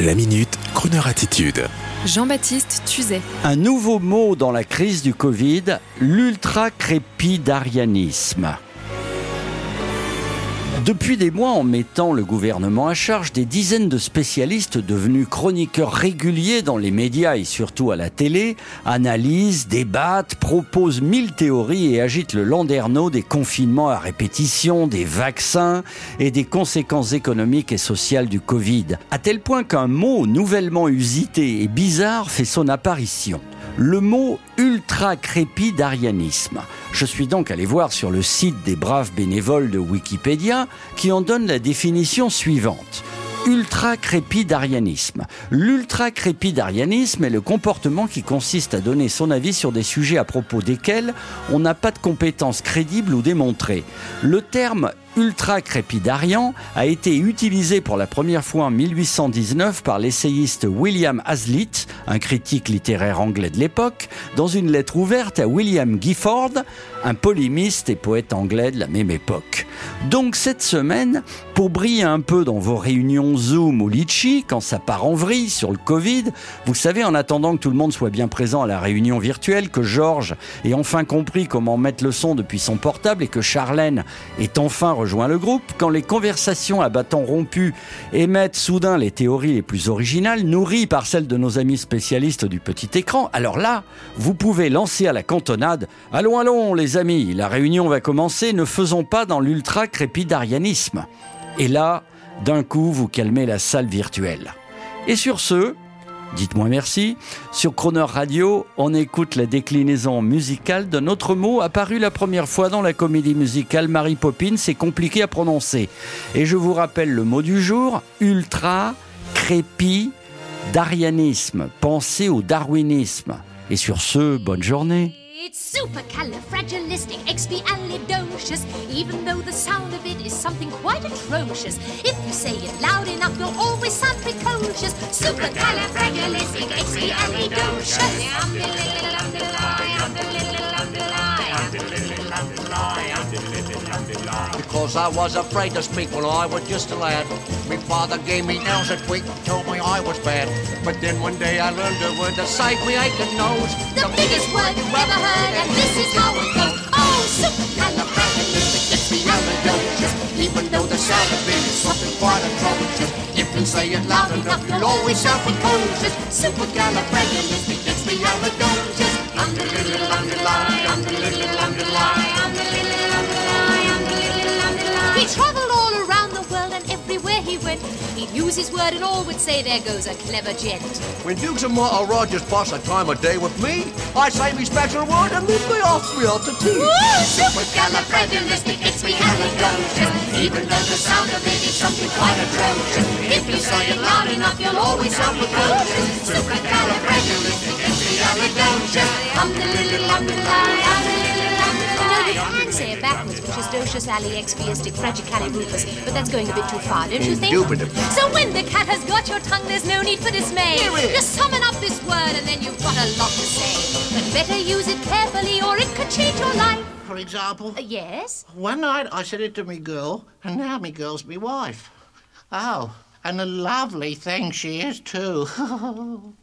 La minute, Kroneur attitude. Jean-Baptiste Tuzet. Un nouveau mot dans la crise du Covid, l'ultra-crépidarianisme. Depuis des mois, en mettant le gouvernement à charge, des dizaines de spécialistes devenus chroniqueurs réguliers dans les médias et surtout à la télé analysent, débattent, proposent mille théories et agitent le landerneau des confinements à répétition, des vaccins et des conséquences économiques et sociales du Covid. À tel point qu'un mot nouvellement usité et bizarre fait son apparition le mot ultra-crépidarianisme. Je suis donc allé voir sur le site des braves bénévoles de Wikipédia qui en donne la définition suivante ultra-crépidarianisme. L'ultra-crépidarianisme est le comportement qui consiste à donner son avis sur des sujets à propos desquels on n'a pas de compétences crédibles ou démontrées. Le terme ultra-crépidarian a été utilisé pour la première fois en 1819 par l'essayiste William Hazlitt, un critique littéraire anglais de l'époque, dans une lettre ouverte à William Gifford, un polémiste et poète anglais de la même époque. Donc cette semaine, pour briller un peu dans vos réunions Zoom ou Litchi, quand ça part en vrille sur le Covid, vous savez, en attendant que tout le monde soit bien présent à la réunion virtuelle, que Georges ait enfin compris comment mettre le son depuis son portable et que Charlène est enfin rejoint le groupe, quand les conversations à bâton rompu émettent soudain les théories les plus originales, nourries par celles de nos amis spécialistes du petit écran, alors là, vous pouvez lancer à la cantonade Allons, allons, les amis, la réunion va commencer, ne faisons pas dans l'ultra-crépidarianisme. Et là, d'un coup, vous calmez la salle virtuelle. Et sur ce, Dites-moi merci. Sur Croner Radio, on écoute la déclinaison musicale d'un autre mot apparu la première fois dans la comédie musicale Mary Poppins. C'est compliqué à prononcer. Et je vous rappelle le mot du jour ultra, crépi, darianisme. Pensez au darwinisme. Et sur ce, bonne journée. It's supercalifragilisticexpialidocious, even though the sound of it is something quite atrocious. If you say it loud enough, you'll always sound precocious. Because I was afraid to speak when I was just a lad. My father gave me nails a tweak, told me I was bad. But then one day I learned a word to save me aching nose. The, the biggest word you ever heard, and this is how it goes. Oh, supercalifragilisticexpialidocious. Even though the sound of it is something quite atrocious. If you say it loud enough, you'll always sound precocious. Supercalifragilisticexpialidocious. Under he'd use his word and all would say, there goes a clever gent. When Dukes and Martha Rogers pass a time of day with me, I say me special word and then they ask me out to tea. Supercalifragilisticexpialidocious. Even though the sound of it is something quite atrocious. If you say it loud enough, you'll always sound precocious. Supercalifragilisticexpialidocious. Um, the little, um, the lie, um, the little, say it backwards, which is docious, ali, expiastic, fragicalibupus, but that's going a bit too far, don't you think? So when the cat has got your tongue, there's no need for dismay. Just summon up this word and then you've got a lot to say. But better use it carefully or it could change your life. For example? Uh, yes? One night I said it to me girl, and now me girl's me wife. Oh, and a lovely thing she is too.